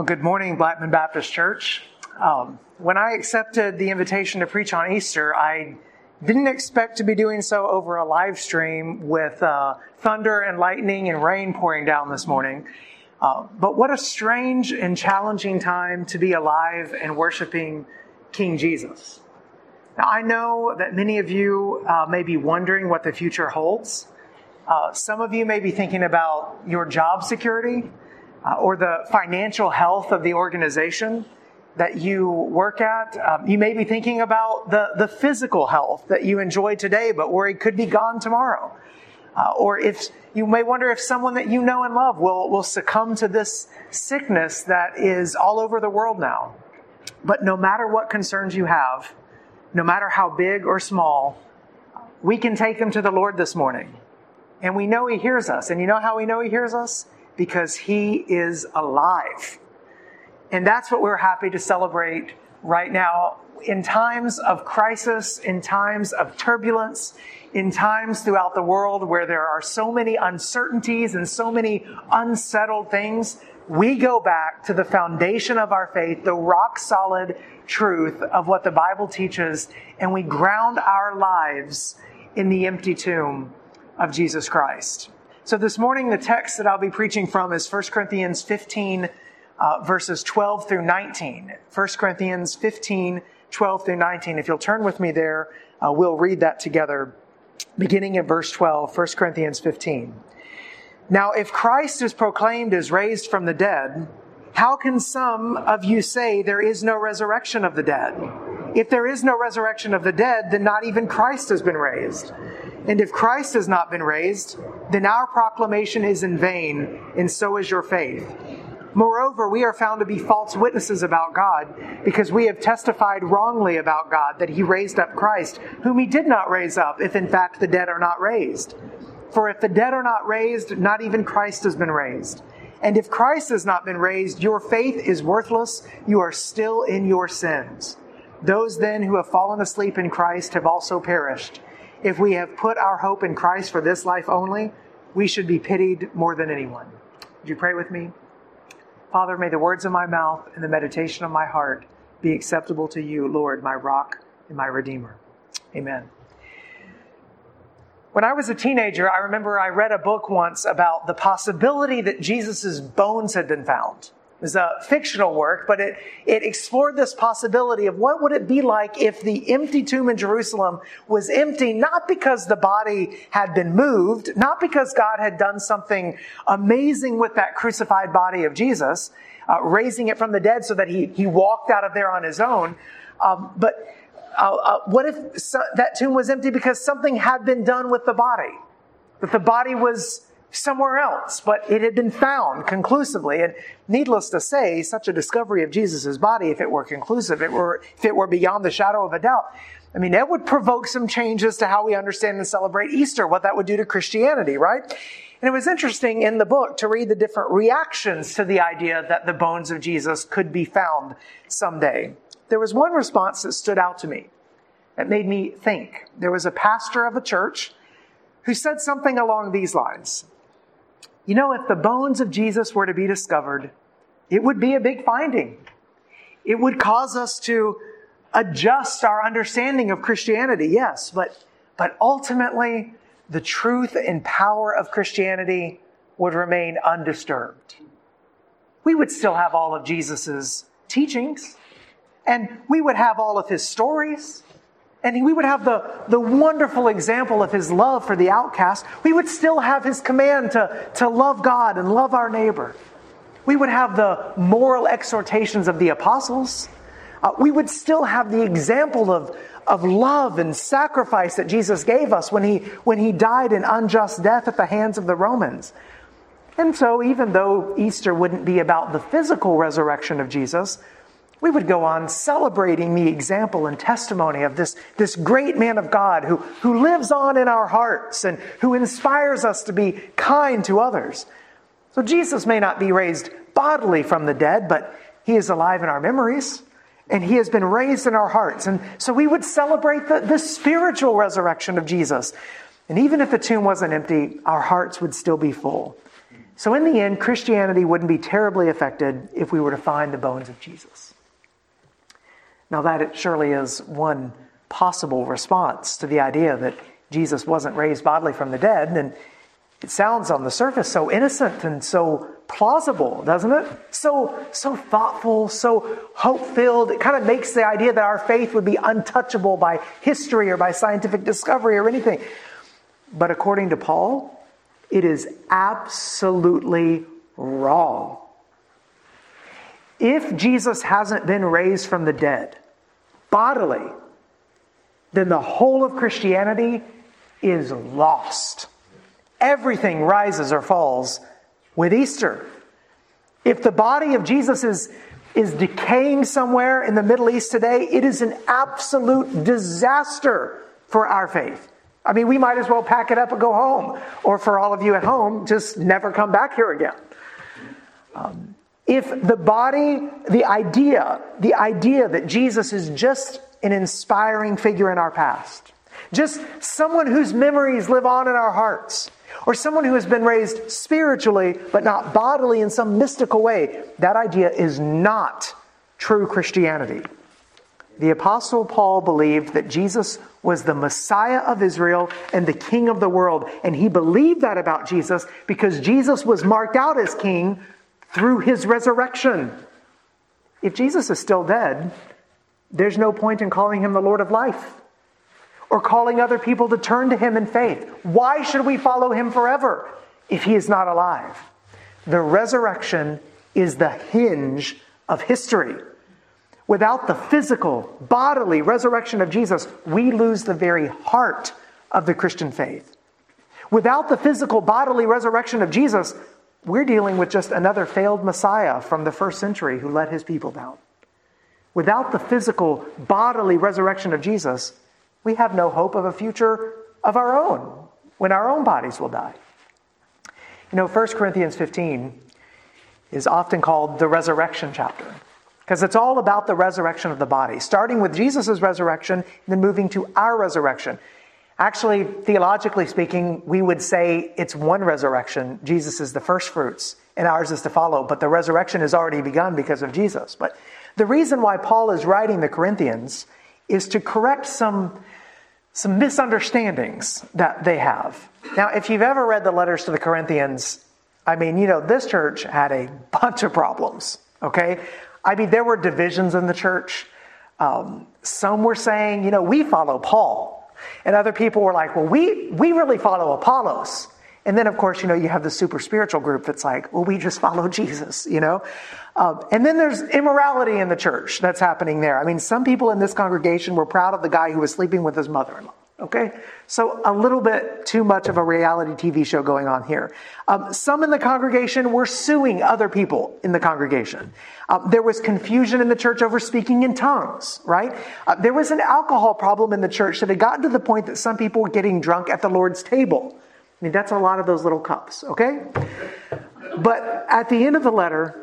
Well, good morning, Blackman Baptist Church. Um, when I accepted the invitation to preach on Easter, I didn't expect to be doing so over a live stream with uh, thunder and lightning and rain pouring down this morning. Uh, but what a strange and challenging time to be alive and worshiping King Jesus. Now, I know that many of you uh, may be wondering what the future holds. Uh, some of you may be thinking about your job security uh, or the financial health of the organization that you work at. Um, you may be thinking about the, the physical health that you enjoy today, but where it could be gone tomorrow. Uh, or if you may wonder if someone that you know and love will, will succumb to this sickness that is all over the world now. But no matter what concerns you have, no matter how big or small, we can take them to the Lord this morning. And we know He hears us. And you know how we know He hears us? Because He is alive. And that's what we're happy to celebrate right now. In times of crisis, in times of turbulence, in times throughout the world where there are so many uncertainties and so many unsettled things, we go back to the foundation of our faith, the rock solid truth of what the Bible teaches, and we ground our lives in the empty tomb of Jesus Christ. So this morning, the text that I'll be preaching from is 1 Corinthians 15, uh, verses 12 through 19. 1 Corinthians 15, 12 through 19. If you'll turn with me there, uh, we'll read that together, beginning in verse 12, 1 Corinthians 15. Now, if Christ is proclaimed as raised from the dead, how can some of you say there is no resurrection of the dead? If there is no resurrection of the dead, then not even Christ has been raised. And if Christ has not been raised, then our proclamation is in vain, and so is your faith. Moreover, we are found to be false witnesses about God, because we have testified wrongly about God that He raised up Christ, whom He did not raise up, if in fact the dead are not raised. For if the dead are not raised, not even Christ has been raised. And if Christ has not been raised, your faith is worthless. You are still in your sins. Those then who have fallen asleep in Christ have also perished. If we have put our hope in Christ for this life only, we should be pitied more than anyone. Would you pray with me? Father, may the words of my mouth and the meditation of my heart be acceptable to you, Lord, my rock and my redeemer. Amen. When I was a teenager, I remember I read a book once about the possibility that Jesus' bones had been found. It was a fictional work, but it, it explored this possibility of what would it be like if the empty tomb in Jerusalem was empty, not because the body had been moved, not because God had done something amazing with that crucified body of Jesus, uh, raising it from the dead so that he, he walked out of there on his own, um, but uh, uh, what if so, that tomb was empty because something had been done with the body? That the body was somewhere else, but it had been found conclusively. And needless to say, such a discovery of Jesus' body, if it were conclusive, it were, if it were beyond the shadow of a doubt, I mean, that would provoke some changes to how we understand and celebrate Easter, what that would do to Christianity, right? And it was interesting in the book to read the different reactions to the idea that the bones of Jesus could be found someday. There was one response that stood out to me that made me think. There was a pastor of a church who said something along these lines. You know, if the bones of Jesus were to be discovered, it would be a big finding. It would cause us to adjust our understanding of Christianity, yes, but, but ultimately, the truth and power of Christianity would remain undisturbed. We would still have all of Jesus' teachings, and we would have all of his stories, and we would have the, the wonderful example of his love for the outcast. We would still have his command to, to love God and love our neighbor. We would have the moral exhortations of the apostles. Uh, we would still have the example of, of love and sacrifice that Jesus gave us when he, when he died an unjust death at the hands of the Romans. And so, even though Easter wouldn't be about the physical resurrection of Jesus, we would go on celebrating the example and testimony of this, this great man of God who, who lives on in our hearts and who inspires us to be kind to others. So Jesus may not be raised bodily from the dead, but he is alive in our memories and he has been raised in our hearts. And so we would celebrate the, the spiritual resurrection of Jesus. And even if the tomb wasn't empty, our hearts would still be full. So, in the end, Christianity wouldn't be terribly affected if we were to find the bones of Jesus. Now, that it surely is one possible response to the idea that Jesus wasn't raised bodily from the dead. And it sounds on the surface so innocent and so plausible, doesn't it? So, so thoughtful, so hope filled. It kind of makes the idea that our faith would be untouchable by history or by scientific discovery or anything. But according to Paul, it is absolutely wrong. If Jesus hasn't been raised from the dead bodily, then the whole of Christianity is lost. Everything rises or falls with Easter. If the body of Jesus is, is decaying somewhere in the Middle East today, it is an absolute disaster for our faith. I mean, we might as well pack it up and go home. Or for all of you at home, just never come back here again. Um, if the body, the idea, the idea that Jesus is just an inspiring figure in our past, just someone whose memories live on in our hearts, or someone who has been raised spiritually but not bodily in some mystical way, that idea is not true Christianity. The Apostle Paul believed that Jesus was the Messiah of Israel and the King of the world. And he believed that about Jesus because Jesus was marked out as King through his resurrection. If Jesus is still dead, there's no point in calling him the Lord of life or calling other people to turn to him in faith. Why should we follow him forever if he is not alive? The resurrection is the hinge of history. Without the physical, bodily resurrection of Jesus, we lose the very heart of the Christian faith. Without the physical, bodily resurrection of Jesus, we're dealing with just another failed Messiah from the first century who let his people down. Without the physical, bodily resurrection of Jesus, we have no hope of a future of our own when our own bodies will die. You know, 1 Corinthians 15 is often called the resurrection chapter because it's all about the resurrection of the body, starting with Jesus' resurrection and then moving to our resurrection. Actually, theologically speaking, we would say it's one resurrection. Jesus is the first fruits, and ours is to follow, but the resurrection has already begun because of Jesus. But the reason why Paul is writing the Corinthians is to correct some some misunderstandings that they have. Now, if you've ever read the letters to the Corinthians, I mean, you know, this church had a bunch of problems, okay? I mean, there were divisions in the church. Um, some were saying, you know, we follow Paul. And other people were like, well, we, we really follow Apollos. And then, of course, you know, you have the super spiritual group that's like, well, we just follow Jesus, you know? Um, and then there's immorality in the church that's happening there. I mean, some people in this congregation were proud of the guy who was sleeping with his mother in law. Okay? So a little bit too much of a reality TV show going on here. Um, some in the congregation were suing other people in the congregation. Uh, there was confusion in the church over speaking in tongues, right? Uh, there was an alcohol problem in the church that had gotten to the point that some people were getting drunk at the Lord's table. I mean, that's a lot of those little cups, okay? But at the end of the letter,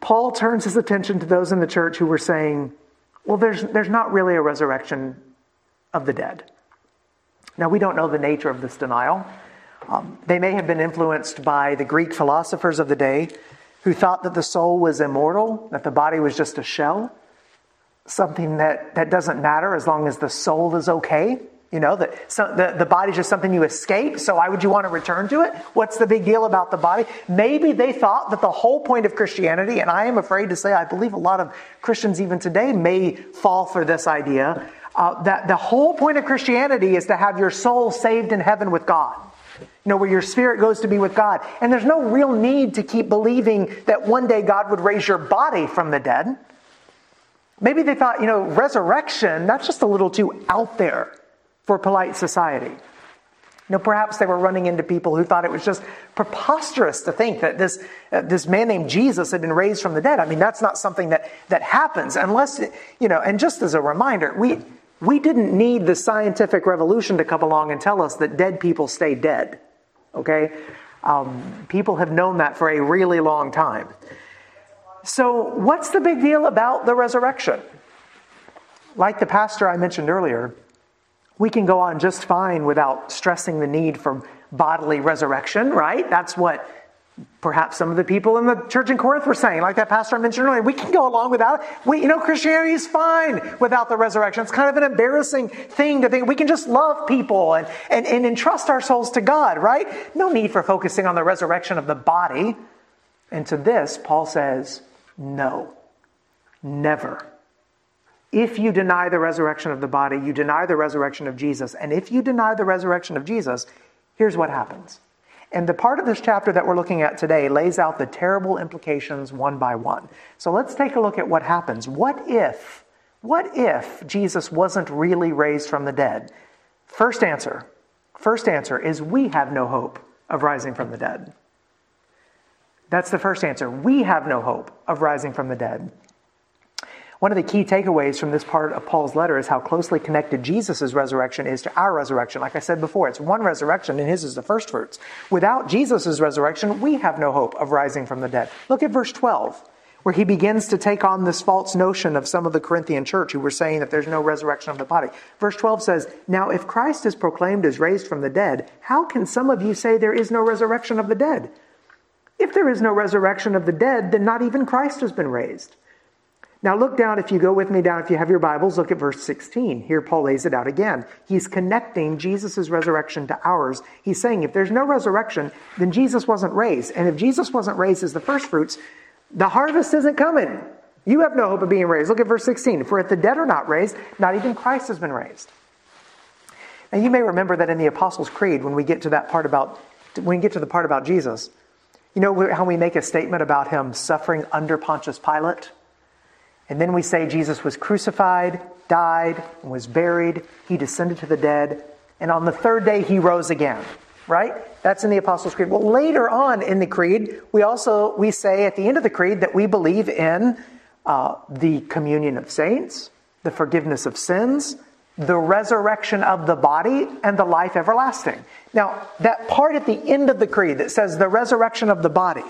Paul turns his attention to those in the church who were saying, well, there's, there's not really a resurrection of the dead. Now, we don't know the nature of this denial. Um, they may have been influenced by the Greek philosophers of the day who thought that the soul was immortal, that the body was just a shell, something that, that doesn't matter as long as the soul is okay. You know, that so the, the body's just something you escape, so why would you want to return to it? What's the big deal about the body? Maybe they thought that the whole point of Christianity, and I am afraid to say I believe a lot of Christians even today may fall for this idea, uh, that the whole point of Christianity is to have your soul saved in heaven with God. You know, where your spirit goes to be with God. And there's no real need to keep believing that one day God would raise your body from the dead. Maybe they thought, you know, resurrection, that's just a little too out there for polite society. You know, perhaps they were running into people who thought it was just preposterous to think that this, uh, this man named Jesus had been raised from the dead. I mean, that's not something that, that happens unless, you know, and just as a reminder, we, we didn't need the scientific revolution to come along and tell us that dead people stay dead. Okay? Um, people have known that for a really long time. So, what's the big deal about the resurrection? Like the pastor I mentioned earlier, we can go on just fine without stressing the need for bodily resurrection, right? That's what Perhaps some of the people in the church in Corinth were saying, like that pastor I mentioned earlier, we can go along without it. We, you know, Christianity is fine without the resurrection. It's kind of an embarrassing thing to think we can just love people and, and, and entrust our souls to God, right? No need for focusing on the resurrection of the body. And to this, Paul says, no, never. If you deny the resurrection of the body, you deny the resurrection of Jesus. And if you deny the resurrection of Jesus, here's what happens. And the part of this chapter that we're looking at today lays out the terrible implications one by one. So let's take a look at what happens. What if, what if Jesus wasn't really raised from the dead? First answer, first answer is we have no hope of rising from the dead. That's the first answer. We have no hope of rising from the dead. One of the key takeaways from this part of Paul's letter is how closely connected Jesus' resurrection is to our resurrection. Like I said before, it's one resurrection and his is the first fruits. Without Jesus' resurrection, we have no hope of rising from the dead. Look at verse 12, where he begins to take on this false notion of some of the Corinthian church who were saying that there's no resurrection of the body. Verse 12 says, Now if Christ is proclaimed as raised from the dead, how can some of you say there is no resurrection of the dead? If there is no resurrection of the dead, then not even Christ has been raised. Now look down, if you go with me down, if you have your Bibles, look at verse 16. Here Paul lays it out again. He's connecting Jesus' resurrection to ours. He's saying if there's no resurrection, then Jesus wasn't raised. And if Jesus wasn't raised as the first fruits, the harvest isn't coming. You have no hope of being raised. Look at verse 16. For if the dead are not raised, not even Christ has been raised. And you may remember that in the Apostles' Creed, when we get to that part about, when we get to the part about Jesus, you know how we make a statement about him suffering under Pontius Pilate? And then we say Jesus was crucified, died, and was buried. He descended to the dead. And on the third day, he rose again. Right? That's in the Apostles' Creed. Well, later on in the Creed, we also we say at the end of the Creed that we believe in uh, the communion of saints, the forgiveness of sins, the resurrection of the body, and the life everlasting. Now, that part at the end of the Creed that says the resurrection of the body,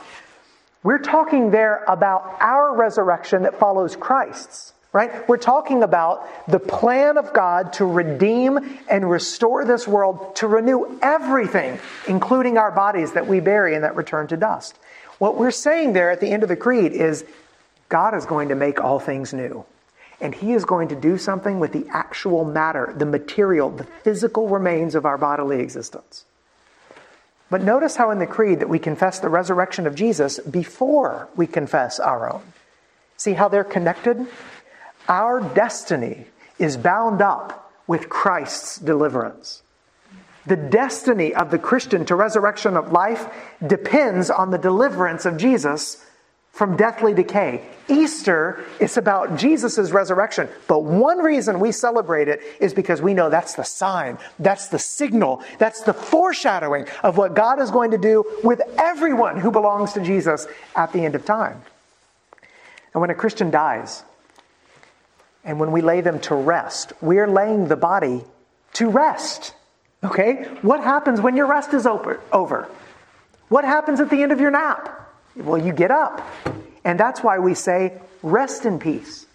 we're talking there about our resurrection that follows Christ's, right? We're talking about the plan of God to redeem and restore this world, to renew everything, including our bodies that we bury and that return to dust. What we're saying there at the end of the creed is God is going to make all things new. And he is going to do something with the actual matter, the material, the physical remains of our bodily existence. But notice how in the Creed that we confess the resurrection of Jesus before we confess our own. See how they're connected? Our destiny is bound up with Christ's deliverance. The destiny of the Christian to resurrection of life depends on the deliverance of Jesus from deathly decay. Easter is about Jesus' resurrection. But one reason we celebrate it is because we know that's the sign, that's the signal, that's the foreshadowing of what God is going to do with everyone who belongs to Jesus at the end of time. And when a Christian dies, and when we lay them to rest, we're laying the body to rest. Okay? What happens when your rest is over? What happens at the end of your nap? Well, you get up. And that's why we say, rest in peace.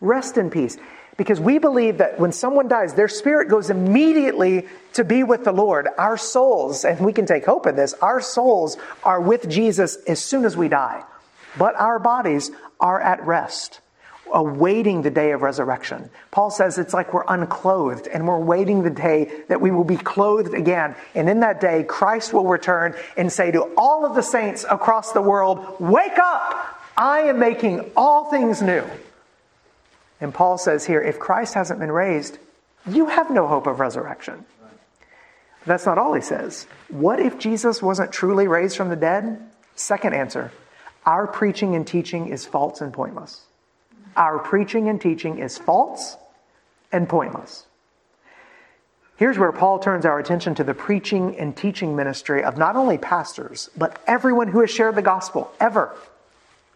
Rest in peace. Because we believe that when someone dies, their spirit goes immediately to be with the Lord. Our souls, and we can take hope in this, our souls are with Jesus as soon as we die. But our bodies are at rest awaiting the day of resurrection. Paul says it's like we're unclothed and we're waiting the day that we will be clothed again. And in that day, Christ will return and say to all of the saints across the world, Wake up! I am making all things new. And Paul says here, if Christ hasn't been raised, you have no hope of resurrection. That's not all he says. What if Jesus wasn't truly raised from the dead? Second answer our preaching and teaching is false and pointless our preaching and teaching is false and pointless. Here's where Paul turns our attention to the preaching and teaching ministry of not only pastors, but everyone who has shared the gospel ever.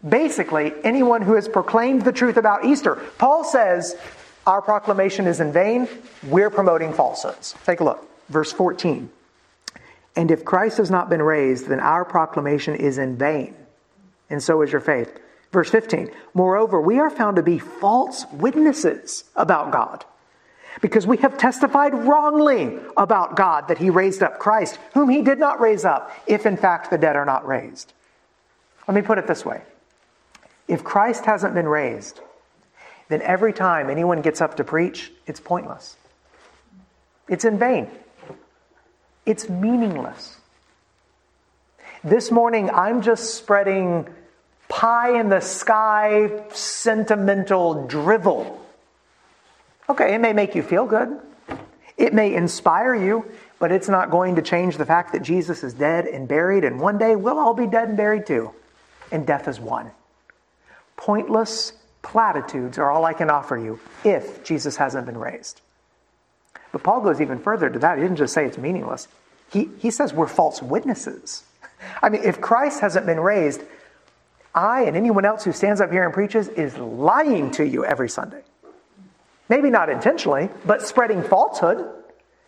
Basically, anyone who has proclaimed the truth about Easter. Paul says, Our proclamation is in vain. We're promoting falsehoods. Take a look. Verse 14. And if Christ has not been raised, then our proclamation is in vain, and so is your faith. Verse 15, moreover, we are found to be false witnesses about God because we have testified wrongly about God that he raised up Christ, whom he did not raise up, if in fact the dead are not raised. Let me put it this way if Christ hasn't been raised, then every time anyone gets up to preach, it's pointless. It's in vain. It's meaningless. This morning, I'm just spreading pie in the sky, sentimental drivel. Okay, it may make you feel good. It may inspire you, but it's not going to change the fact that Jesus is dead and buried, and one day we'll all be dead and buried too. And death is one. Pointless platitudes are all I can offer you if Jesus hasn't been raised. But Paul goes even further to that. He didn't just say it's meaningless, he, he says we're false witnesses. I mean, if Christ hasn't been raised, I and anyone else who stands up here and preaches is lying to you every Sunday. Maybe not intentionally, but spreading falsehood.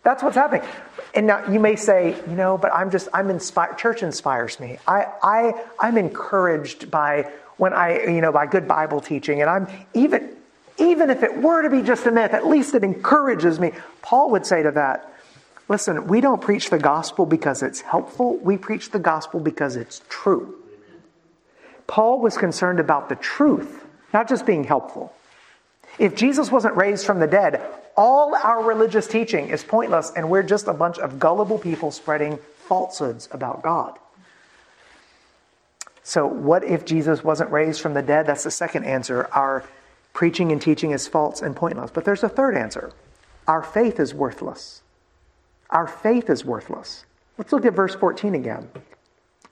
That's what's happening. And now you may say, you know, but I'm just, I'm inspired, church inspires me. I, I, I'm encouraged by when I, you know, by good Bible teaching. And I'm even, even if it were to be just a myth, at least it encourages me. Paul would say to that, listen, we don't preach the gospel because it's helpful. We preach the gospel because it's true. Paul was concerned about the truth, not just being helpful. If Jesus wasn't raised from the dead, all our religious teaching is pointless, and we're just a bunch of gullible people spreading falsehoods about God. So, what if Jesus wasn't raised from the dead? That's the second answer. Our preaching and teaching is false and pointless. But there's a third answer our faith is worthless. Our faith is worthless. Let's look at verse 14 again.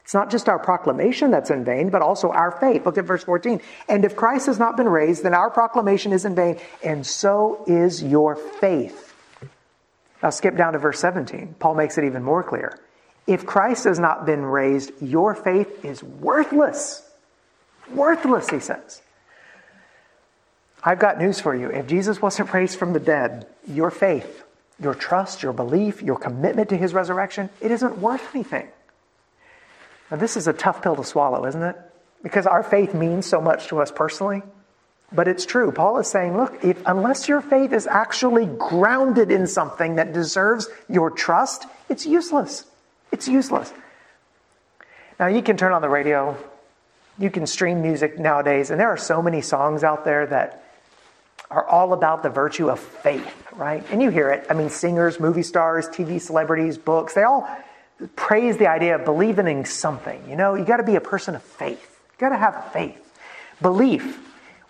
It's not just our proclamation that's in vain, but also our faith. Look at verse 14. And if Christ has not been raised, then our proclamation is in vain, and so is your faith. Now skip down to verse 17. Paul makes it even more clear. If Christ has not been raised, your faith is worthless. Worthless, he says. I've got news for you. If Jesus wasn't raised from the dead, your faith, your trust, your belief, your commitment to his resurrection, it isn't worth anything. Now, this is a tough pill to swallow, isn't it? Because our faith means so much to us personally. But it's true. Paul is saying, look, if, unless your faith is actually grounded in something that deserves your trust, it's useless. It's useless. Now, you can turn on the radio, you can stream music nowadays, and there are so many songs out there that are all about the virtue of faith, right? And you hear it. I mean, singers, movie stars, TV celebrities, books, they all praise the idea of believing in something. You know, you got to be a person of faith. You got to have faith. Belief.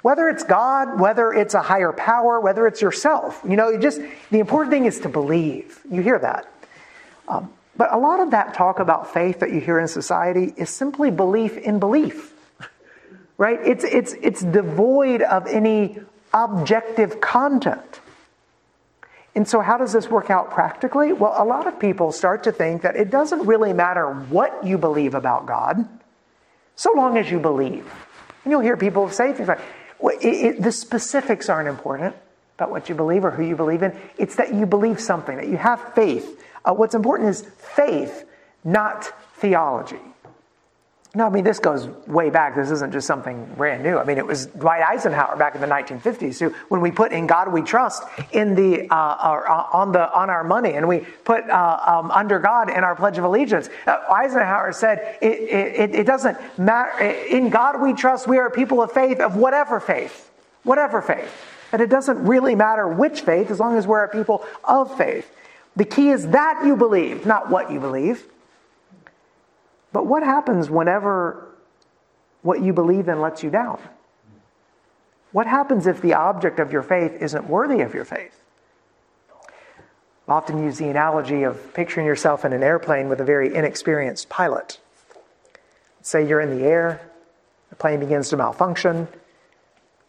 Whether it's God, whether it's a higher power, whether it's yourself. You know, you just, the important thing is to believe. You hear that. Um, but a lot of that talk about faith that you hear in society is simply belief in belief. Right? It's, it's, it's devoid of any objective content. And so, how does this work out practically? Well, a lot of people start to think that it doesn't really matter what you believe about God, so long as you believe. And you'll hear people say things like, well, it, it, the specifics aren't important about what you believe or who you believe in. It's that you believe something, that you have faith. Uh, what's important is faith, not theology. No, I mean, this goes way back. This isn't just something brand new. I mean, it was Dwight Eisenhower back in the 1950s who, when we put in God we trust in the, uh, our, uh, on, the, on our money and we put uh, um, under God in our Pledge of Allegiance, uh, Eisenhower said, it, it, it doesn't matter. In God we trust, we are people of faith, of whatever faith, whatever faith. And it doesn't really matter which faith as long as we're a people of faith. The key is that you believe, not what you believe. But what happens whenever what you believe in lets you down? What happens if the object of your faith isn't worthy of your faith? I often use the analogy of picturing yourself in an airplane with a very inexperienced pilot. Say you're in the air, the plane begins to malfunction,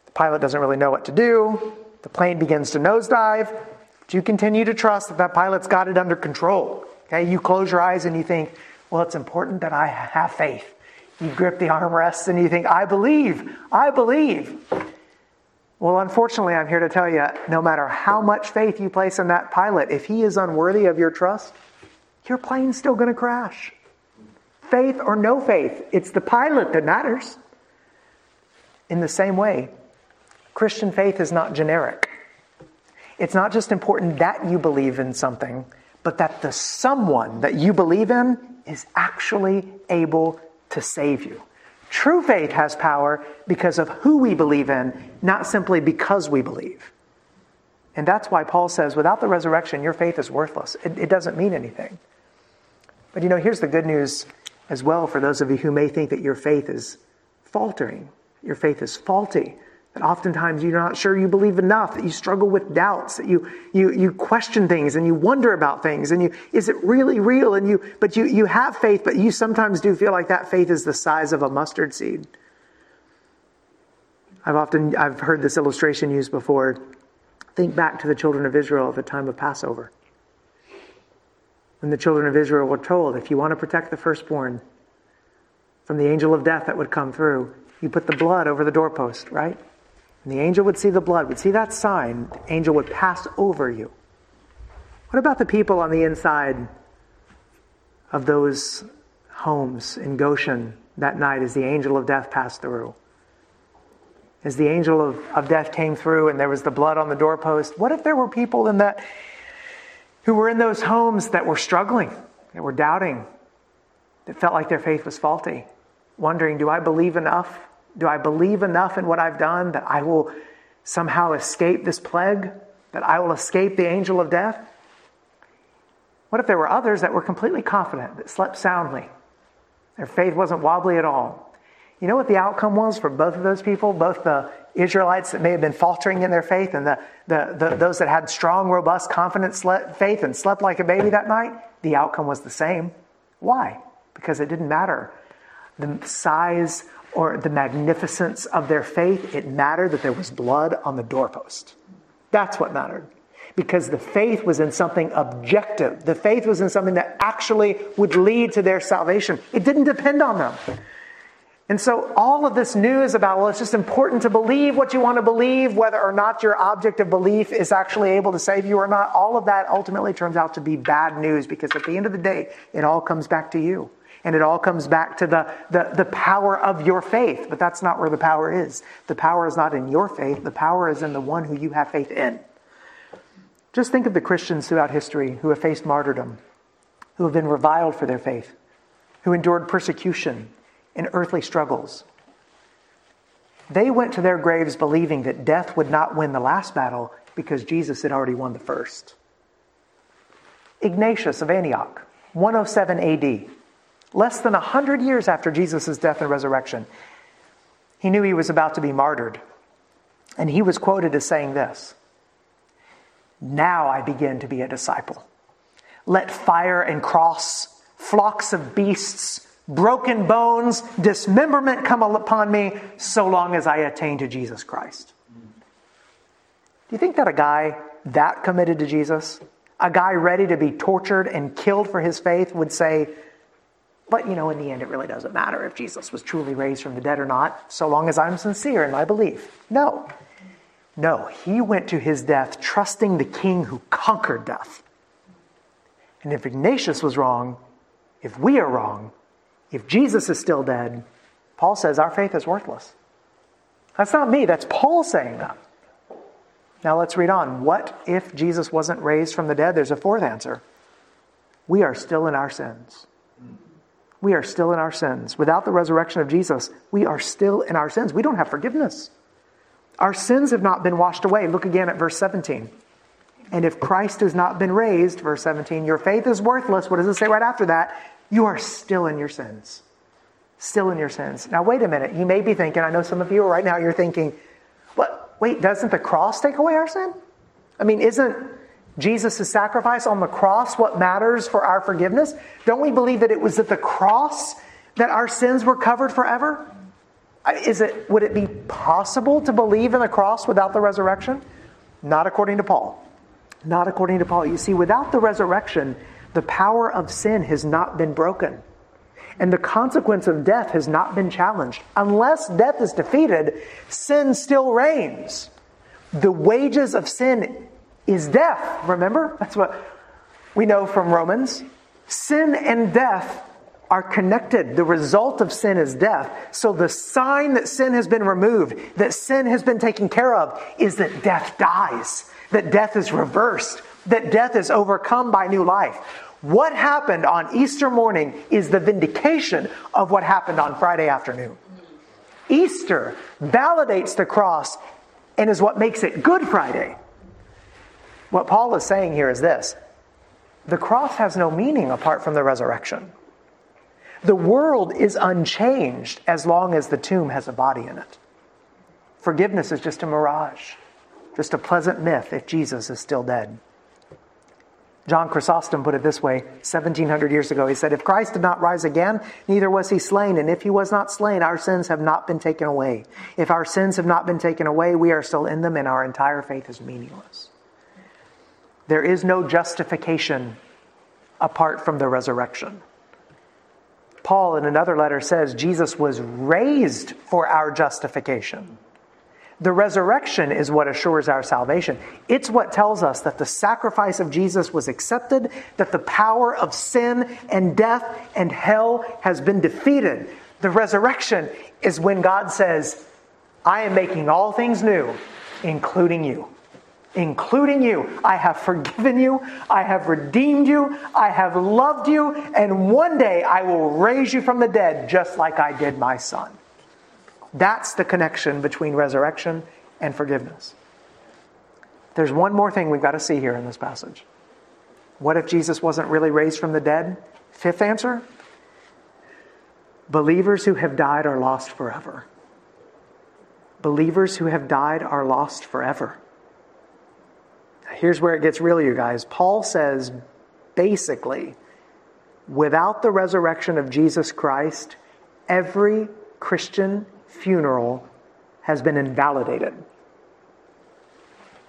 the pilot doesn't really know what to do, the plane begins to nosedive, but you continue to trust that that pilot's got it under control. Okay, you close your eyes and you think, well, it's important that I have faith. You grip the armrests and you think, I believe, I believe. Well, unfortunately, I'm here to tell you no matter how much faith you place in that pilot, if he is unworthy of your trust, your plane's still going to crash. Faith or no faith, it's the pilot that matters. In the same way, Christian faith is not generic. It's not just important that you believe in something, but that the someone that you believe in is actually able to save you. True faith has power because of who we believe in, not simply because we believe. And that's why Paul says, without the resurrection, your faith is worthless. It, it, doesn't mean anything. But you know, here's the good news as well for those of you who may think that your faith is faltering, your faith is faulty. That oftentimes you're not sure you believe enough, that you struggle with doubts, that you, you, you question things and you wonder about things and you, is it really real? And you, but you, you have faith, but you sometimes do feel like that faith is the size of a mustard seed. I've often, I've heard this illustration used before. Think back to the children of Israel at the time of Passover. When the children of Israel were told, if you want to protect the firstborn from the angel of death that would come through, you put the blood over the doorpost, right? And the angel would see the blood, would see that sign, the angel would pass over you. What about the people on the inside of those homes in Goshen that night as the angel of death passed through? As the angel of, of death came through and there was the blood on the doorpost, what if there were people in that who were in those homes that were struggling, that were doubting, that felt like their faith was faulty, wondering, do I believe enough? Do I believe enough in what I've done that I will somehow escape this plague? That I will escape the angel of death? What if there were others that were completely confident, that slept soundly? Their faith wasn't wobbly at all. You know what the outcome was for both of those people, both the Israelites that may have been faltering in their faith and the, the, the those that had strong, robust, confident faith and slept like a baby that night? The outcome was the same. Why? Because it didn't matter the size or the magnificence of their faith. It mattered that there was blood on the doorpost. That's what mattered. Because the faith was in something objective. The faith was in something that actually would lead to their salvation. It didn't depend on them. And so all of this news about, well, it's just important to believe what you want to believe, whether or not your object of belief is actually able to save you or not, all of that ultimately turns out to be bad news because at the end of the day, it all comes back to you. And it all comes back to the, the, the power of your faith. But that's not where the power is. The power is not in your faith, the power is in the one who you have faith in. Just think of the Christians throughout history who have faced martyrdom, who have been reviled for their faith, who endured persecution and earthly struggles. They went to their graves believing that death would not win the last battle because Jesus had already won the first. Ignatius of Antioch, 107 AD, less than 100 years after Jesus' death and resurrection, he knew he was about to be martyred. And he was quoted as saying this Now I begin to be a disciple. Let fire and cross, flocks of beasts, broken bones, dismemberment come upon me, so long as I attain to Jesus Christ. Do you think that a guy that committed to Jesus, a guy ready to be tortured and killed for his faith, would say, but, you know, in the end, it really doesn't matter if Jesus was truly raised from the dead or not, so long as I'm sincere in my belief. No. No, he went to his death trusting the king who conquered death. And if Ignatius was wrong, if we are wrong, if Jesus is still dead, Paul says our faith is worthless. That's not me, that's Paul saying that. Now let's read on. What if Jesus wasn't raised from the dead? There's a fourth answer. We are still in our sins we are still in our sins. Without the resurrection of Jesus, we are still in our sins. We don't have forgiveness. Our sins have not been washed away. Look again at verse 17. And if Christ has not been raised, verse 17, your faith is worthless. What does it say right after that? You are still in your sins. Still in your sins. Now, wait a minute. You may be thinking, I know some of you right now, you're thinking, what? Wait, doesn't the cross take away our sin? I mean, isn't Jesus' sacrifice on the cross what matters for our forgiveness? Don't we believe that it was at the cross that our sins were covered forever? Is it, would it be possible to believe in the cross without the resurrection? Not according to Paul. Not according to Paul. You see, without the resurrection, the power of sin has not been broken. And the consequence of death has not been challenged. Unless death is defeated, sin still reigns. The wages of sin is death. Remember? That's what we know from Romans. Sin and death are connected. The result of sin is death. So the sign that sin has been removed, that sin has been taken care of, is that death dies, that death is reversed, that death is overcome by new life. What happened on Easter morning is the vindication of what happened on Friday afternoon. Easter validates the cross and is what makes it Good Friday. What Paul is saying here is this the cross has no meaning apart from the resurrection. The world is unchanged as long as the tomb has a body in it. Forgiveness is just a mirage, just a pleasant myth if Jesus is still dead. John Chrysostom put it this way 1700 years ago. He said, If Christ did not rise again, neither was he slain. And if he was not slain, our sins have not been taken away. If our sins have not been taken away, we are still in them, and our entire faith is meaningless. There is no justification apart from the resurrection. Paul, in another letter, says Jesus was raised for our justification. The resurrection is what assures our salvation. It's what tells us that the sacrifice of Jesus was accepted, that the power of sin and death and hell has been defeated. The resurrection is when God says, I am making all things new, including you. Including you. I have forgiven you. I have redeemed you. I have loved you. And one day I will raise you from the dead just like I did my son. That's the connection between resurrection and forgiveness. There's one more thing we've got to see here in this passage. What if Jesus wasn't really raised from the dead? Fifth answer believers who have died are lost forever. Believers who have died are lost forever. Here's where it gets real, you guys. Paul says basically, without the resurrection of Jesus Christ, every Christian funeral has been invalidated.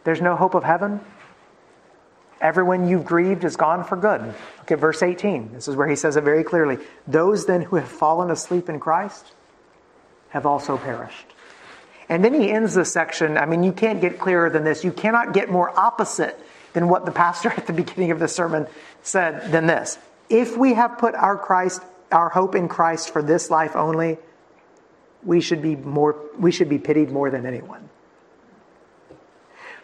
There's no hope of heaven. Everyone you've grieved is gone for good. Look at verse 18. This is where he says it very clearly. Those then who have fallen asleep in Christ have also perished. And then he ends this section. I mean, you can't get clearer than this. You cannot get more opposite than what the pastor at the beginning of the sermon said than this. If we have put our Christ, our hope in Christ for this life only, we should be more we should be pitied more than anyone.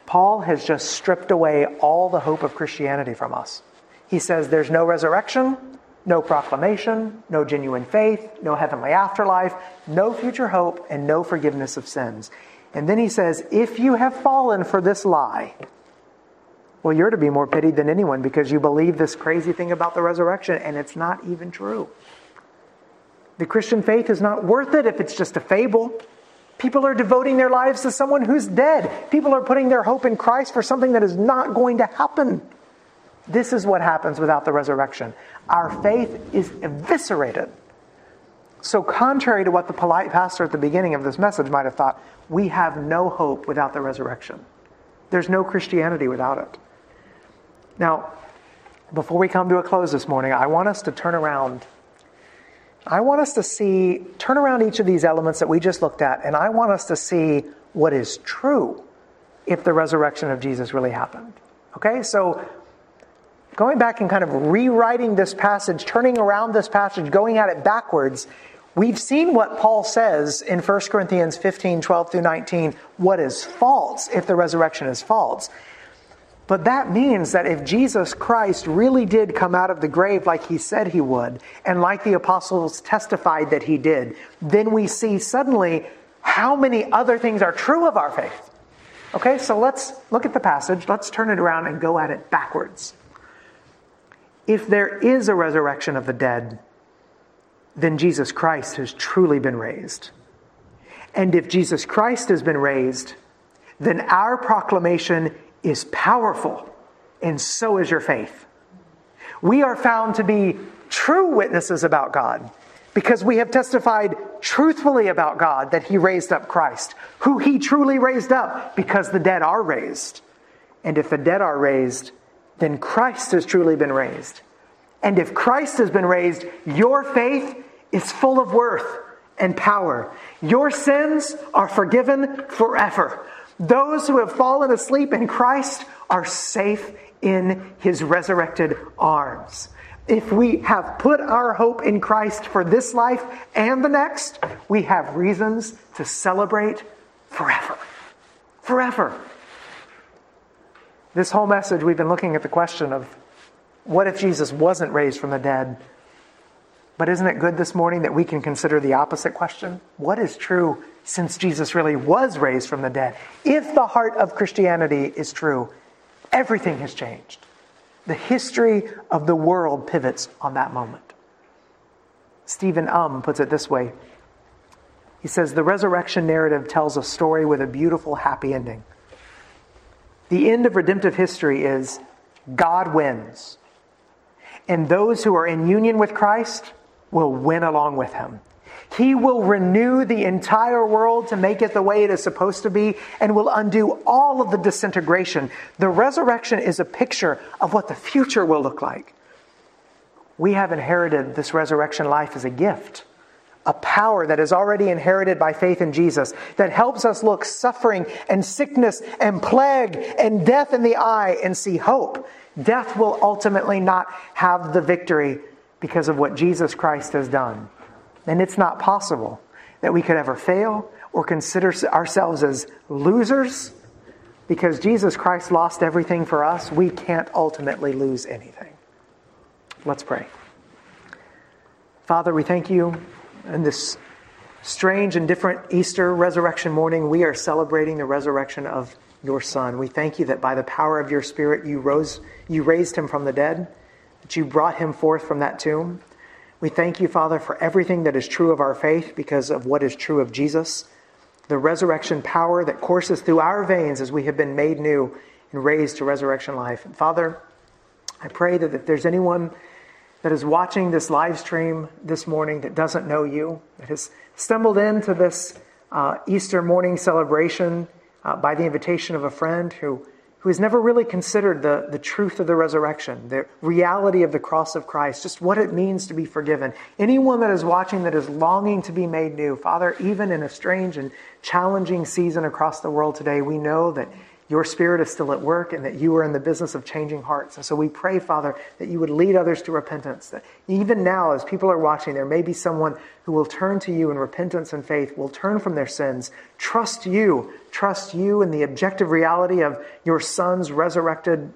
Paul has just stripped away all the hope of Christianity from us. He says there's no resurrection, no proclamation, no genuine faith, no heavenly afterlife, no future hope, and no forgiveness of sins. And then he says, if you have fallen for this lie, well, you're to be more pitied than anyone because you believe this crazy thing about the resurrection, and it's not even true. The Christian faith is not worth it if it's just a fable. People are devoting their lives to someone who's dead. People are putting their hope in Christ for something that is not going to happen. This is what happens without the resurrection. Our faith is eviscerated. So, contrary to what the polite pastor at the beginning of this message might have thought, we have no hope without the resurrection. There's no Christianity without it. Now, before we come to a close this morning, I want us to turn around I want us to see, turn around each of these elements that we just looked at, and I want us to see what is true if the resurrection of Jesus really happened. Okay, so going back and kind of rewriting this passage, turning around this passage, going at it backwards, we've seen what Paul says in 1 Corinthians 15 12 through 19, what is false if the resurrection is false. But that means that if Jesus Christ really did come out of the grave like he said he would, and like the apostles testified that he did, then we see suddenly how many other things are true of our faith. Okay, so let's look at the passage. Let's turn it around and go at it backwards. If there is a resurrection of the dead, then Jesus Christ has truly been raised. And if Jesus Christ has been raised, then our proclamation is powerful, and so is your faith. We are found to be true witnesses about God because we have testified truthfully about God that He raised up Christ, who He truly raised up because the dead are raised. And if the dead are raised, then Christ has truly been raised. And if Christ has been raised, your faith is full of worth and power. Your sins are forgiven forever. Those who have fallen asleep in Christ are safe in his resurrected arms. If we have put our hope in Christ for this life and the next, we have reasons to celebrate forever. Forever. This whole message, we've been looking at the question of what if Jesus wasn't raised from the dead? But isn't it good this morning that we can consider the opposite question? What is true since Jesus really was raised from the dead? If the heart of Christianity is true, everything has changed. The history of the world pivots on that moment. Stephen Um puts it this way He says, The resurrection narrative tells a story with a beautiful, happy ending. The end of redemptive history is God wins. And those who are in union with Christ will win along with him. He will renew the entire world to make it the way it is supposed to be and will undo all of the disintegration. The resurrection is a picture of what the future will look like. We have inherited this resurrection life as a gift, a power that is already inherited by faith in Jesus that helps us look suffering and sickness and plague and death in the eye and see hope. Death will ultimately not have the victory because of what Jesus Christ has done. And it's not possible that we could ever fail or consider ourselves as losers because Jesus Christ lost everything for us. We can't ultimately lose anything. Let's pray. Father, we thank you in this strange and different Easter resurrection morning. We are celebrating the resurrection of your Son. We thank you that by the power of your Spirit, you rose, you raised him from the dead, that you brought him forth from that tomb. We thank you, Father, for everything that is true of our faith because of what is true of Jesus, the resurrection power that courses through our veins as we have been made new and raised to resurrection life. And Father, I pray that if there's anyone that is watching this live stream this morning that doesn't know you, that has stumbled into this uh, Easter morning celebration uh, by the invitation of a friend who, who has never really considered the, the truth of the resurrection, the reality of the cross of Christ, just what it means to be forgiven. Anyone that is watching that is longing to be made new, Father, even in a strange and challenging season across the world today, we know that your spirit is still at work and that you are in the business of changing hearts. And so we pray, Father, that you would lead others to repentance. That even now, as people are watching, there may be someone who will turn to you in repentance and faith, will turn from their sins, trust you, trust you in the objective reality of your son's resurrected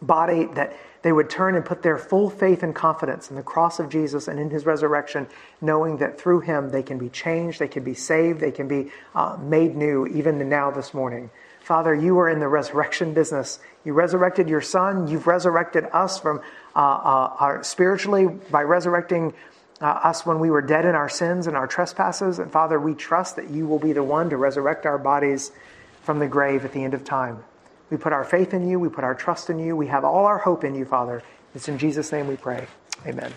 body, that they would turn and put their full faith and confidence in the cross of Jesus and in his resurrection, knowing that through him they can be changed, they can be saved, they can be uh, made new, even now this morning. Father, you are in the resurrection business. You resurrected your son. You've resurrected us from uh, uh, our, spiritually by resurrecting uh, us when we were dead in our sins and our trespasses. And Father, we trust that you will be the one to resurrect our bodies from the grave at the end of time. We put our faith in you. We put our trust in you. We have all our hope in you, Father. It's in Jesus' name we pray. Amen.